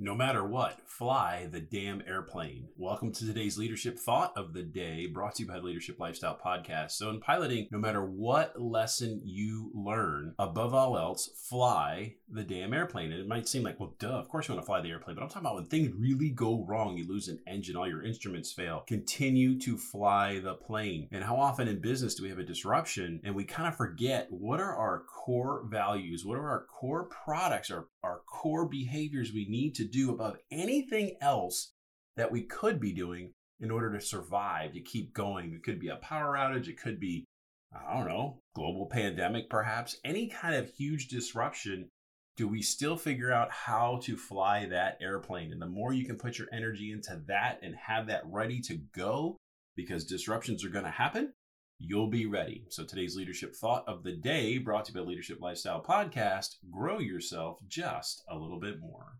No matter what, fly the damn airplane. Welcome to today's leadership thought of the day, brought to you by the Leadership Lifestyle Podcast. So, in piloting, no matter what lesson you learn, above all else, fly the damn airplane. And it might seem like, well, duh, of course you want to fly the airplane, but I'm talking about when things really go wrong, you lose an engine, all your instruments fail. Continue to fly the plane. And how often in business do we have a disruption and we kind of forget what are our core values? What are our core products, our, our core behaviors we need to do above anything else that we could be doing in order to survive, to keep going. It could be a power outage, it could be, I don't know, global pandemic perhaps, any kind of huge disruption. Do we still figure out how to fly that airplane? And the more you can put your energy into that and have that ready to go, because disruptions are going to happen, you'll be ready. So today's leadership thought of the day brought to you by Leadership Lifestyle Podcast, grow yourself just a little bit more.